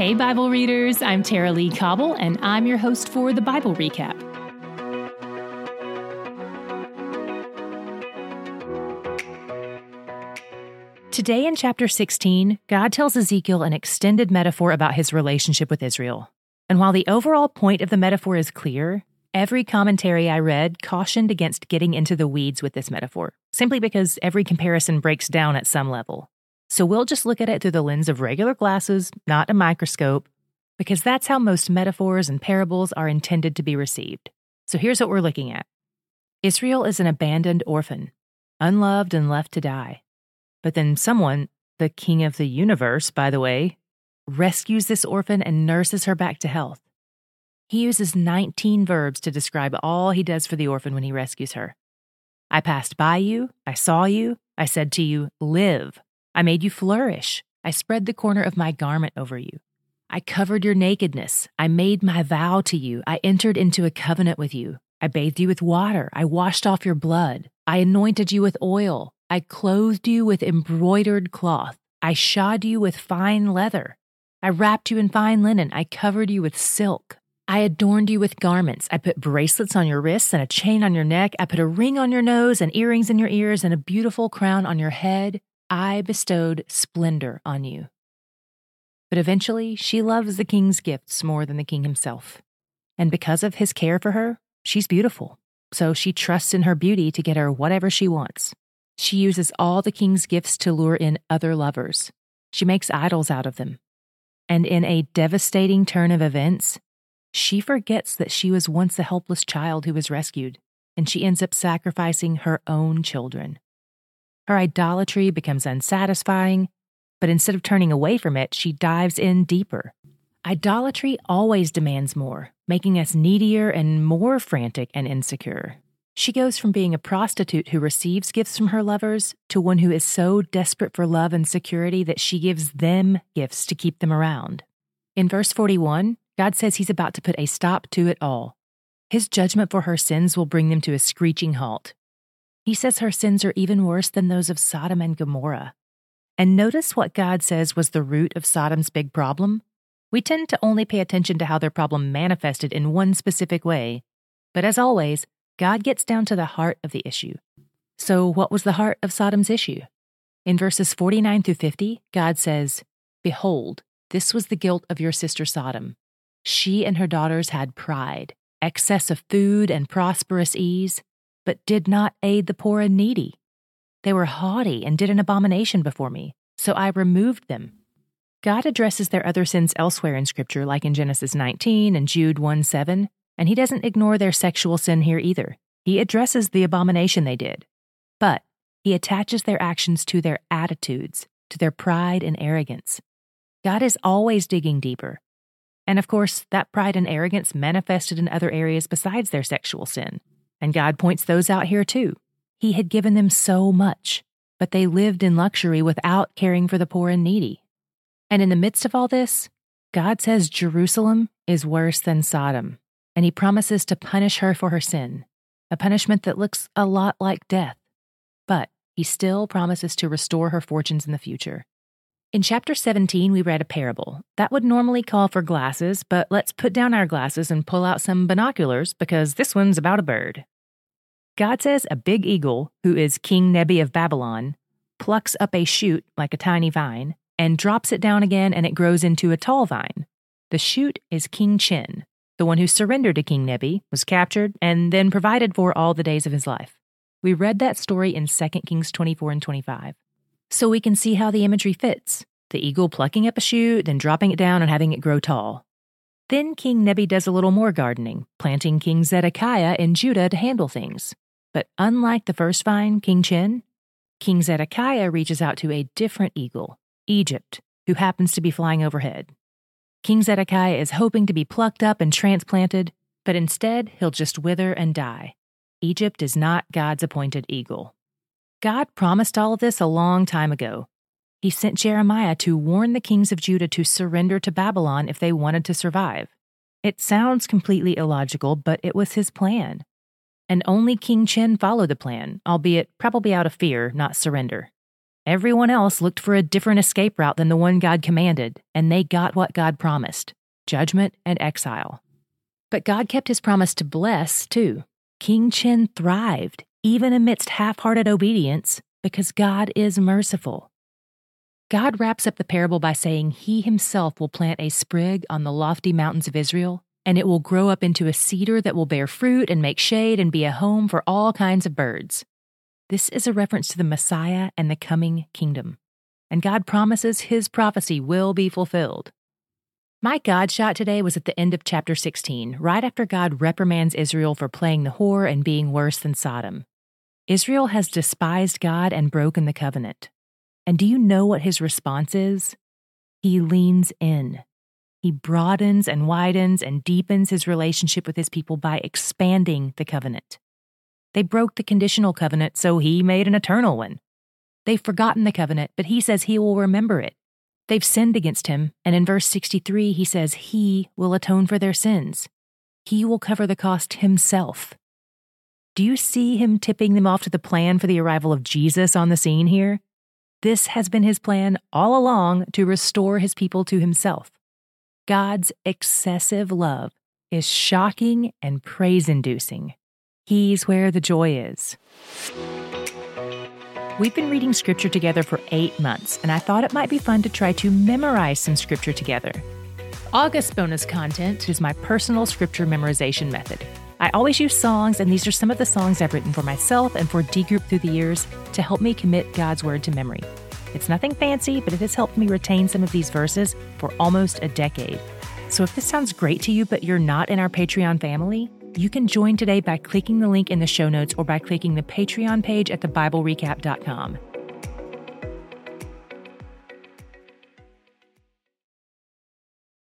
Hey, Bible readers, I'm Tara-Leigh Cobble, and I'm your host for the Bible Recap. Today in chapter 16, God tells Ezekiel an extended metaphor about his relationship with Israel. And while the overall point of the metaphor is clear, every commentary I read cautioned against getting into the weeds with this metaphor, simply because every comparison breaks down at some level. So we'll just look at it through the lens of regular glasses, not a microscope, because that's how most metaphors and parables are intended to be received. So here's what we're looking at Israel is an abandoned orphan, unloved and left to die. But then someone, the king of the universe, by the way, rescues this orphan and nurses her back to health. He uses 19 verbs to describe all he does for the orphan when he rescues her. I passed by you, I saw you, I said to you, Live. I made you flourish. I spread the corner of my garment over you. I covered your nakedness. I made my vow to you. I entered into a covenant with you. I bathed you with water. I washed off your blood. I anointed you with oil. I clothed you with embroidered cloth. I shod you with fine leather. I wrapped you in fine linen. I covered you with silk. I adorned you with garments. I put bracelets on your wrists and a chain on your neck. I put a ring on your nose and earrings in your ears and a beautiful crown on your head. I bestowed splendor on you. But eventually, she loves the king's gifts more than the king himself. And because of his care for her, she's beautiful. So she trusts in her beauty to get her whatever she wants. She uses all the king's gifts to lure in other lovers. She makes idols out of them. And in a devastating turn of events, she forgets that she was once a helpless child who was rescued, and she ends up sacrificing her own children. Her idolatry becomes unsatisfying, but instead of turning away from it, she dives in deeper. Idolatry always demands more, making us needier and more frantic and insecure. She goes from being a prostitute who receives gifts from her lovers to one who is so desperate for love and security that she gives them gifts to keep them around. In verse 41, God says he's about to put a stop to it all. His judgment for her sins will bring them to a screeching halt. He says her sins are even worse than those of Sodom and Gomorrah. And notice what God says was the root of Sodom's big problem. We tend to only pay attention to how their problem manifested in one specific way. But as always, God gets down to the heart of the issue. So, what was the heart of Sodom's issue? In verses 49 through 50, God says, Behold, this was the guilt of your sister Sodom. She and her daughters had pride, excess of food, and prosperous ease but did not aid the poor and needy. They were haughty and did an abomination before me, so I removed them. God addresses their other sins elsewhere in Scripture, like in Genesis 19 and Jude 1 7, and he doesn't ignore their sexual sin here either. He addresses the abomination they did. But he attaches their actions to their attitudes, to their pride and arrogance. God is always digging deeper. And of course, that pride and arrogance manifested in other areas besides their sexual sin. And God points those out here too. He had given them so much, but they lived in luxury without caring for the poor and needy. And in the midst of all this, God says Jerusalem is worse than Sodom, and he promises to punish her for her sin, a punishment that looks a lot like death. But he still promises to restore her fortunes in the future. In chapter 17, we read a parable. That would normally call for glasses, but let's put down our glasses and pull out some binoculars because this one's about a bird. God says a big eagle, who is King Nebi of Babylon, plucks up a shoot like a tiny vine and drops it down again and it grows into a tall vine. The shoot is King Chin, the one who surrendered to King Nebi, was captured, and then provided for all the days of his life. We read that story in 2 Kings 24 and 25 so we can see how the imagery fits the eagle plucking up a shoot, then dropping it down and having it grow tall. Then King Nebi does a little more gardening, planting King Zedekiah in Judah to handle things. But unlike the first vine, King Chin, King Zedekiah reaches out to a different eagle, Egypt, who happens to be flying overhead. King Zedekiah is hoping to be plucked up and transplanted, but instead he'll just wither and die. Egypt is not God's appointed eagle. God promised all of this a long time ago. He sent Jeremiah to warn the kings of Judah to surrender to Babylon if they wanted to survive. It sounds completely illogical, but it was his plan. And only King Chen followed the plan, albeit probably out of fear, not surrender. Everyone else looked for a different escape route than the one God commanded, and they got what God promised judgment and exile. But God kept his promise to bless, too. King Chen thrived, even amidst half hearted obedience, because God is merciful. God wraps up the parable by saying he himself will plant a sprig on the lofty mountains of Israel, and it will grow up into a cedar that will bear fruit and make shade and be a home for all kinds of birds. This is a reference to the Messiah and the coming kingdom. And God promises his prophecy will be fulfilled. My God shot today was at the end of chapter 16, right after God reprimands Israel for playing the whore and being worse than Sodom. Israel has despised God and broken the covenant. And do you know what his response is? He leans in. He broadens and widens and deepens his relationship with his people by expanding the covenant. They broke the conditional covenant, so he made an eternal one. They've forgotten the covenant, but he says he will remember it. They've sinned against him, and in verse 63, he says he will atone for their sins. He will cover the cost himself. Do you see him tipping them off to the plan for the arrival of Jesus on the scene here? This has been his plan all along to restore his people to himself. God's excessive love is shocking and praise inducing. He's where the joy is. We've been reading scripture together for eight months, and I thought it might be fun to try to memorize some scripture together. August bonus content is my personal scripture memorization method. I always use songs, and these are some of the songs I've written for myself and for D Group through the years to help me commit God's Word to memory. It's nothing fancy, but it has helped me retain some of these verses for almost a decade. So if this sounds great to you, but you're not in our Patreon family, you can join today by clicking the link in the show notes or by clicking the Patreon page at thebiblerecap.com.